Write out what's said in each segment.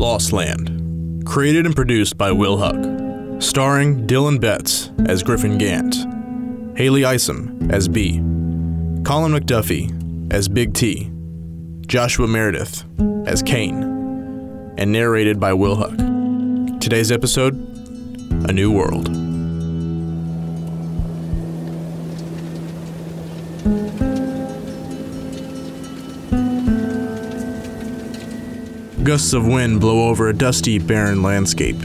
Lost Land. Created and produced by Will Huck. Starring Dylan Betts as Griffin Gant, Haley Isom as B, Colin McDuffie as Big T, Joshua Meredith as Kane, and narrated by Will Huck. Today's episode A New World. Gusts of wind blow over a dusty, barren landscape.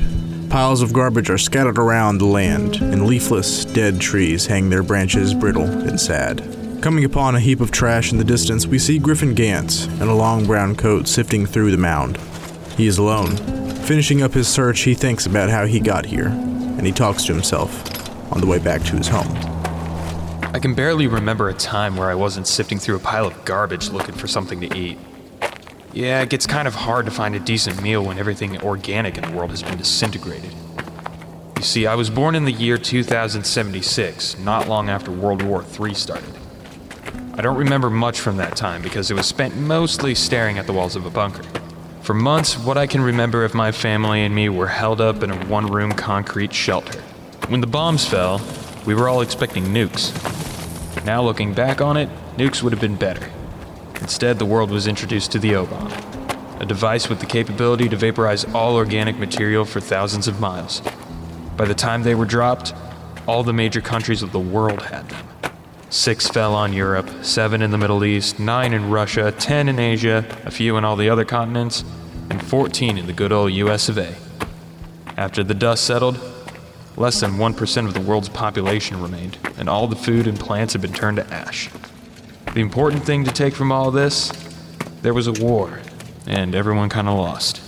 Piles of garbage are scattered around the land, and leafless, dead trees hang their branches brittle and sad. Coming upon a heap of trash in the distance, we see Griffin Gantz in a long brown coat sifting through the mound. He is alone. Finishing up his search, he thinks about how he got here, and he talks to himself on the way back to his home. I can barely remember a time where I wasn't sifting through a pile of garbage looking for something to eat. Yeah, it gets kind of hard to find a decent meal when everything organic in the world has been disintegrated. You see, I was born in the year 2076, not long after World War III started. I don't remember much from that time because it was spent mostly staring at the walls of a bunker. For months, what I can remember of my family and me were held up in a one room concrete shelter. When the bombs fell, we were all expecting nukes. Now, looking back on it, nukes would have been better. Instead, the world was introduced to the O-bomb, a device with the capability to vaporize all organic material for thousands of miles. By the time they were dropped, all the major countries of the world had them. Six fell on Europe, seven in the Middle East, nine in Russia, ten in Asia, a few in all the other continents, and 14 in the good old US of A. After the dust settled, less than 1% of the world's population remained, and all the food and plants had been turned to ash. The important thing to take from all this there was a war, and everyone kind of lost.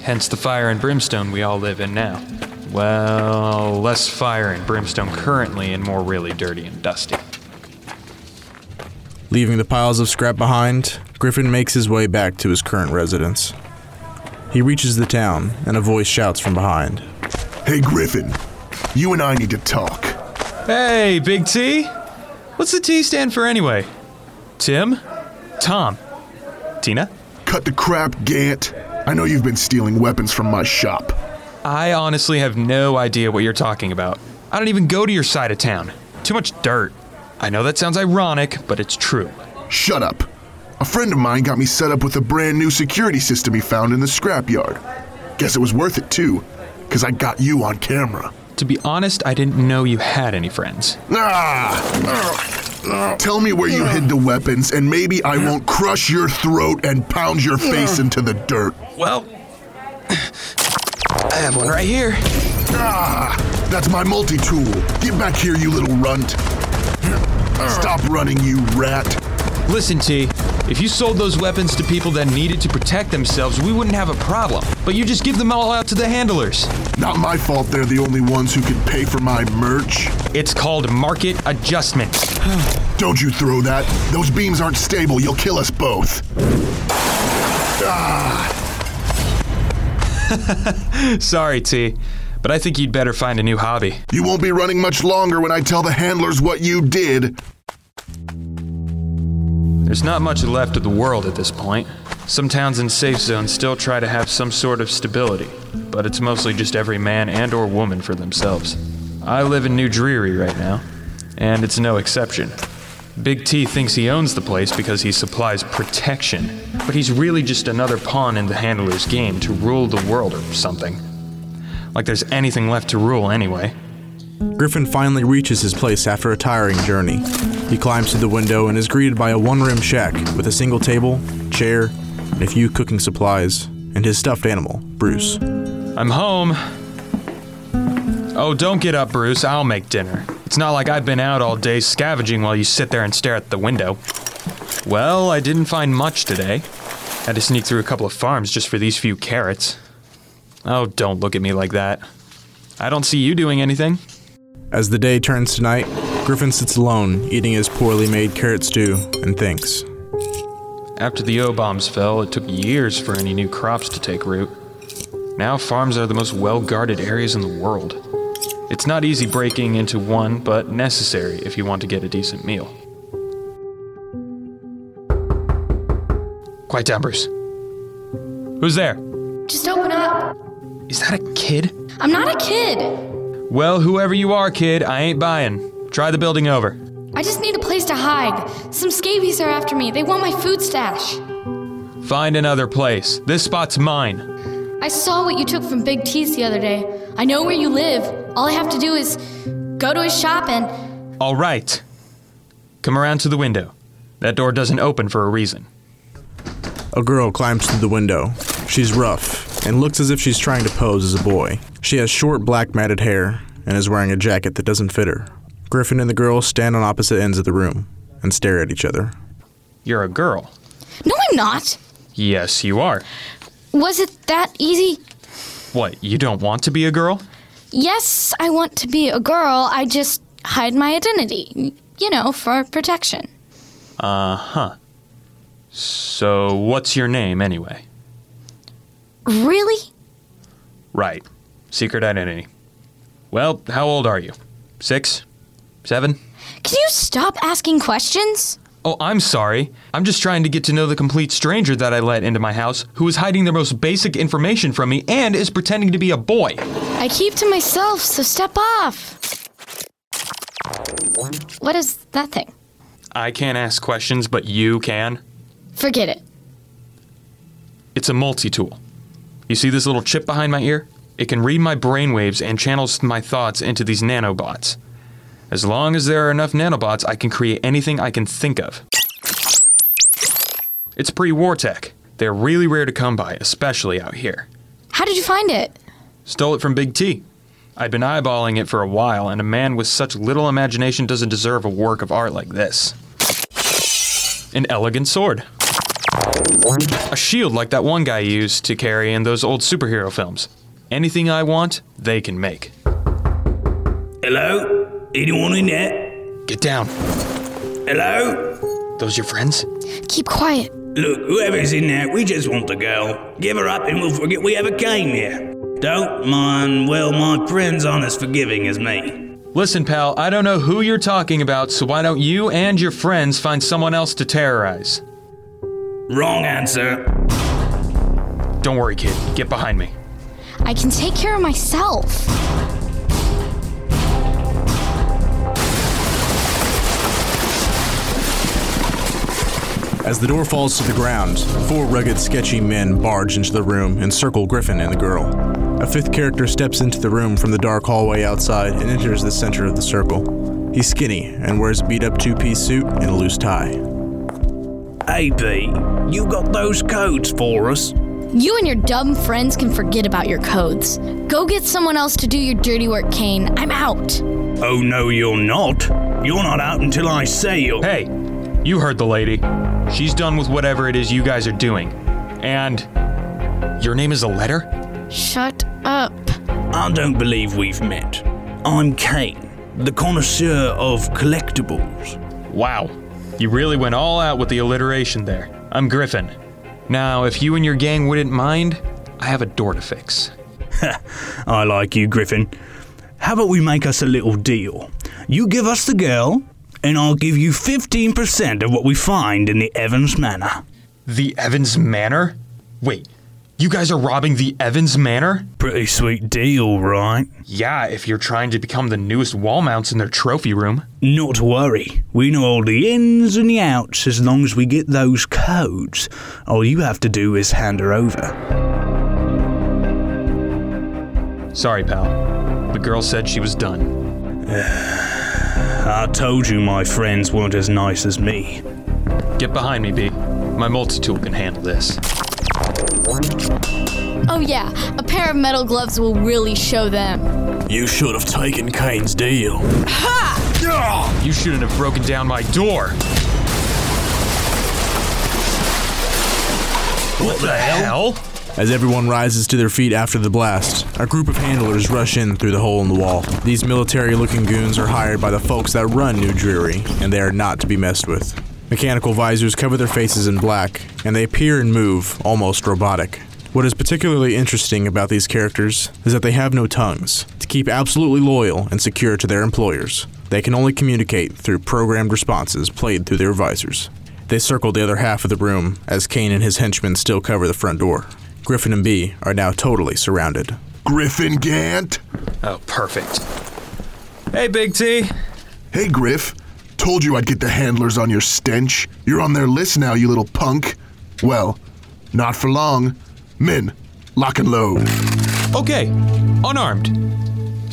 Hence the fire and brimstone we all live in now. Well, less fire and brimstone currently, and more really dirty and dusty. Leaving the piles of scrap behind, Griffin makes his way back to his current residence. He reaches the town, and a voice shouts from behind. Hey, Griffin, you and I need to talk. Hey, Big T! What's the T stand for anyway? Tim? Tom? Tina? Cut the crap, Gant. I know you've been stealing weapons from my shop. I honestly have no idea what you're talking about. I don't even go to your side of town. Too much dirt. I know that sounds ironic, but it's true. Shut up. A friend of mine got me set up with a brand new security system he found in the scrapyard. Guess it was worth it too, because I got you on camera. To be honest, I didn't know you had any friends. Ah! Tell me where you hid the weapons, and maybe I won't crush your throat and pound your face into the dirt. Well, I have one right here. Ah! That's my multi tool. Get back here, you little runt. Stop running, you rat. Listen, T, if you sold those weapons to people that needed to protect themselves, we wouldn't have a problem. But you just give them all out to the handlers. Not my fault they're the only ones who can pay for my merch. It's called market adjustment. Don't you throw that. Those beams aren't stable. You'll kill us both. Ah! Sorry, T, but I think you'd better find a new hobby. You won't be running much longer when I tell the handlers what you did. There's not much left of the world at this point. Some towns in safe zones still try to have some sort of stability, but it's mostly just every man and or woman for themselves. I live in New Dreary right now, and it's no exception. Big T thinks he owns the place because he supplies protection, but he's really just another pawn in the handler's game to rule the world or something. Like there's anything left to rule anyway. Griffin finally reaches his place after a tiring journey. He climbs through the window and is greeted by a one room shack with a single table, chair, and a few cooking supplies, and his stuffed animal, Bruce. I'm home. Oh, don't get up, Bruce. I'll make dinner. It's not like I've been out all day scavenging while you sit there and stare at the window. Well, I didn't find much today. Had to sneak through a couple of farms just for these few carrots. Oh, don't look at me like that. I don't see you doing anything. As the day turns to night, Griffin sits alone, eating his poorly made carrot stew, and thinks. After the O bombs fell, it took years for any new crops to take root. Now, farms are the most well guarded areas in the world. It's not easy breaking into one, but necessary if you want to get a decent meal. Quiet down, Bruce. Who's there? Just open up. Is that a kid? I'm not a kid. Well, whoever you are, kid, I ain't buying. Try the building over. I just need a place to hide. Some scabies are after me. They want my food stash. Find another place. This spot's mine. I saw what you took from Big T's the other day. I know where you live. All I have to do is go to his shop and. All right. Come around to the window. That door doesn't open for a reason. A girl climbs through the window. She's rough and looks as if she's trying to pose as a boy. She has short black matted hair and is wearing a jacket that doesn't fit her. Griffin and the girl stand on opposite ends of the room and stare at each other. You're a girl. No, I'm not. Yes, you are. Was it that easy? What, you don't want to be a girl? Yes, I want to be a girl. I just hide my identity. You know, for protection. Uh huh. So, what's your name anyway? Really? Right. Secret identity. Well, how old are you? Six? Seven? Can you stop asking questions? Oh, I'm sorry. I'm just trying to get to know the complete stranger that I let into my house who is hiding the most basic information from me and is pretending to be a boy. I keep to myself, so step off. What is that thing? I can't ask questions, but you can. Forget it. It's a multi tool. You see this little chip behind my ear? It can read my brainwaves and channels my thoughts into these nanobots. As long as there are enough nanobots, I can create anything I can think of. It's pre war tech. They're really rare to come by, especially out here. How did you find it? Stole it from Big T. I'd been eyeballing it for a while, and a man with such little imagination doesn't deserve a work of art like this. An elegant sword. A shield like that one guy used to carry in those old superhero films. Anything I want, they can make. Hello? Anyone in there? Get down. Hello? Those your friends? Keep quiet. Look, whoever's in there, we just want the girl. Give her up and we'll forget we ever came here. Don't mind, well, my friend's aren't as forgiving as me. Listen, pal, I don't know who you're talking about, so why don't you and your friends find someone else to terrorize? Wrong answer. Don't worry, kid. Get behind me. I can take care of myself. As the door falls to the ground, four rugged, sketchy men barge into the room and circle Griffin and the girl. A fifth character steps into the room from the dark hallway outside and enters the center of the circle. He's skinny and wears a beat up two piece suit and a loose tie. Hey, B, you got those codes for us? You and your dumb friends can forget about your codes. Go get someone else to do your dirty work, Kane. I'm out. Oh, no, you're not. You're not out until I say you're. Hey, you heard the lady. She's done with whatever it is you guys are doing. And. Your name is a letter? Shut up. I don't believe we've met. I'm Kane, the connoisseur of collectibles. Wow. You really went all out with the alliteration there. I'm Griffin. Now, if you and your gang wouldn't mind, I have a door to fix. I like you, Griffin. How about we make us a little deal? You give us the girl, and I'll give you 15% of what we find in the Evans Manor. The Evans Manor? Wait, you guys are robbing the Evans Manor? Pretty sweet deal, right? Yeah, if you're trying to become the newest wall mounts in their trophy room. Not to worry. We know all the ins and the outs as long as we get those codes. All you have to do is hand her over. Sorry, pal. The girl said she was done. I told you my friends weren't as nice as me. Get behind me, B. My multi tool can handle this. Oh, yeah, a pair of metal gloves will really show them. You should have taken Kane's deal. Ha! You shouldn't have broken down my door. What the hell? As everyone rises to their feet after the blast, a group of handlers rush in through the hole in the wall. These military looking goons are hired by the folks that run New Dreary, and they are not to be messed with. Mechanical visors cover their faces in black, and they appear and move almost robotic. What is particularly interesting about these characters is that they have no tongues. To keep absolutely loyal and secure to their employers, they can only communicate through programmed responses played through their visors. They circle the other half of the room as Kane and his henchmen still cover the front door. Griffin and B are now totally surrounded. Griffin Gant. Oh, perfect. Hey, Big T. Hey, Griff. Told you I'd get the handlers on your stench. You're on their list now, you little punk. Well, not for long. Men, lock and load. Okay, unarmed.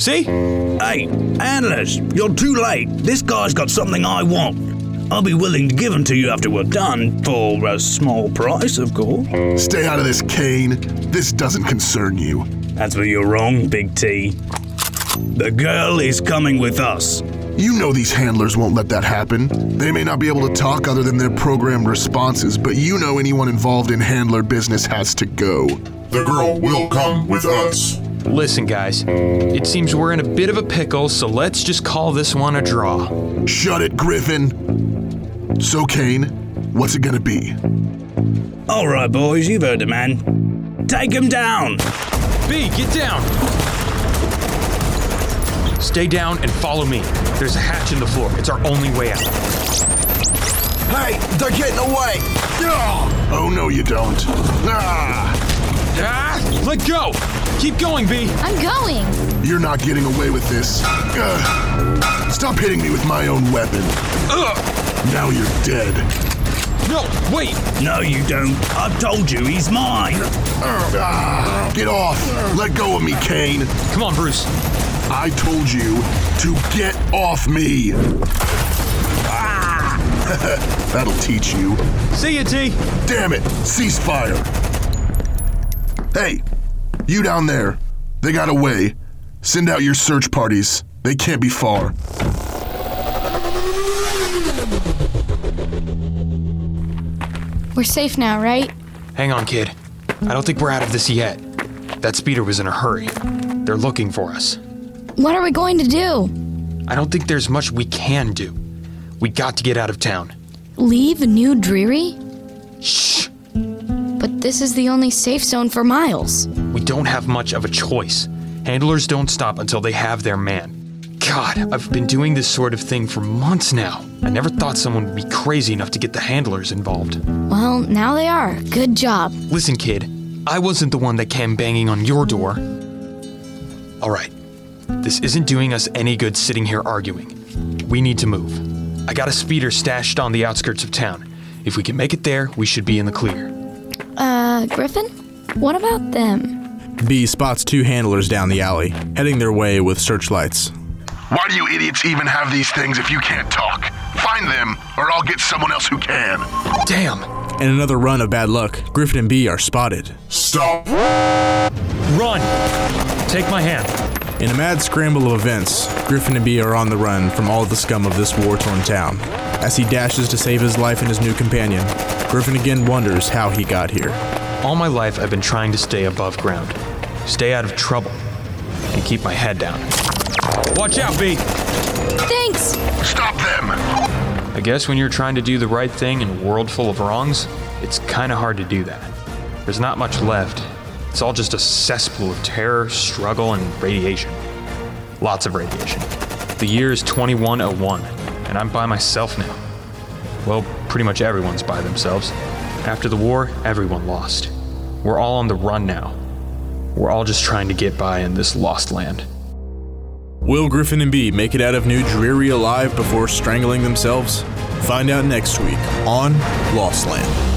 See? Hey, handlers, you're too late. This guy's got something I want. I'll be willing to give him to you after we're done, for a small price, of course. Stay out of this, Kane. This doesn't concern you. That's where you're wrong, Big T. The girl is coming with us. You know these handlers won't let that happen. They may not be able to talk other than their programmed responses, but you know anyone involved in handler business has to go. The girl will come with us. Listen, guys. It seems we're in a bit of a pickle, so let's just call this one a draw. Shut it, Griffin. So, Kane, what's it gonna be? All right, boys, you've heard the man. Take him down. B, get down! Stay down and follow me. There's a hatch in the floor. It's our only way out. Hey, they're getting away! Oh, no, you don't. Ah, Ah! Let go! Keep going, B! I'm going. you're not getting away with this. Ugh. Stop hitting me with my own weapon. Ugh! Now you're dead. No, wait! No, you don't. I've told you, he's mine. Ah, get off. Let go of me, Kane. Come on, Bruce. I told you to get off me. Ah. That'll teach you. See you, T! Damn it! Ceasefire! Hey, you down there. They got away. Send out your search parties. They can't be far. We're safe now, right? Hang on, kid. I don't think we're out of this yet. That speeder was in a hurry. They're looking for us. What are we going to do? I don't think there's much we can do. We got to get out of town. Leave New Dreary? Shh! But this is the only safe zone for miles. We don't have much of a choice. Handlers don't stop until they have their man. God, I've been doing this sort of thing for months now. I never thought someone would be crazy enough to get the handlers involved. Well, now they are. Good job. Listen, kid, I wasn't the one that came banging on your door. All right, this isn't doing us any good sitting here arguing. We need to move. I got a speeder stashed on the outskirts of town. If we can make it there, we should be in the clear. Uh, Griffin? What about them? B spots two handlers down the alley, heading their way with searchlights. Why do you idiots even have these things if you can't talk? Find them, or I'll get someone else who can. Damn! In another run of bad luck, Griffin and B are spotted. Stop. Run! Take my hand. In a mad scramble of events, Griffin and B are on the run from all the scum of this war torn town. As he dashes to save his life and his new companion, Griffin again wonders how he got here. All my life, I've been trying to stay above ground, stay out of trouble, and keep my head down. Watch out, B! Thanks! Stop them! I guess when you're trying to do the right thing in a world full of wrongs, it's kinda hard to do that. There's not much left. It's all just a cesspool of terror, struggle, and radiation. Lots of radiation. The year is 2101, and I'm by myself now. Well, pretty much everyone's by themselves. After the war, everyone lost. We're all on the run now. We're all just trying to get by in this lost land. Will Griffin and B make it out of New Dreary alive before strangling themselves? Find out next week on Lost Land.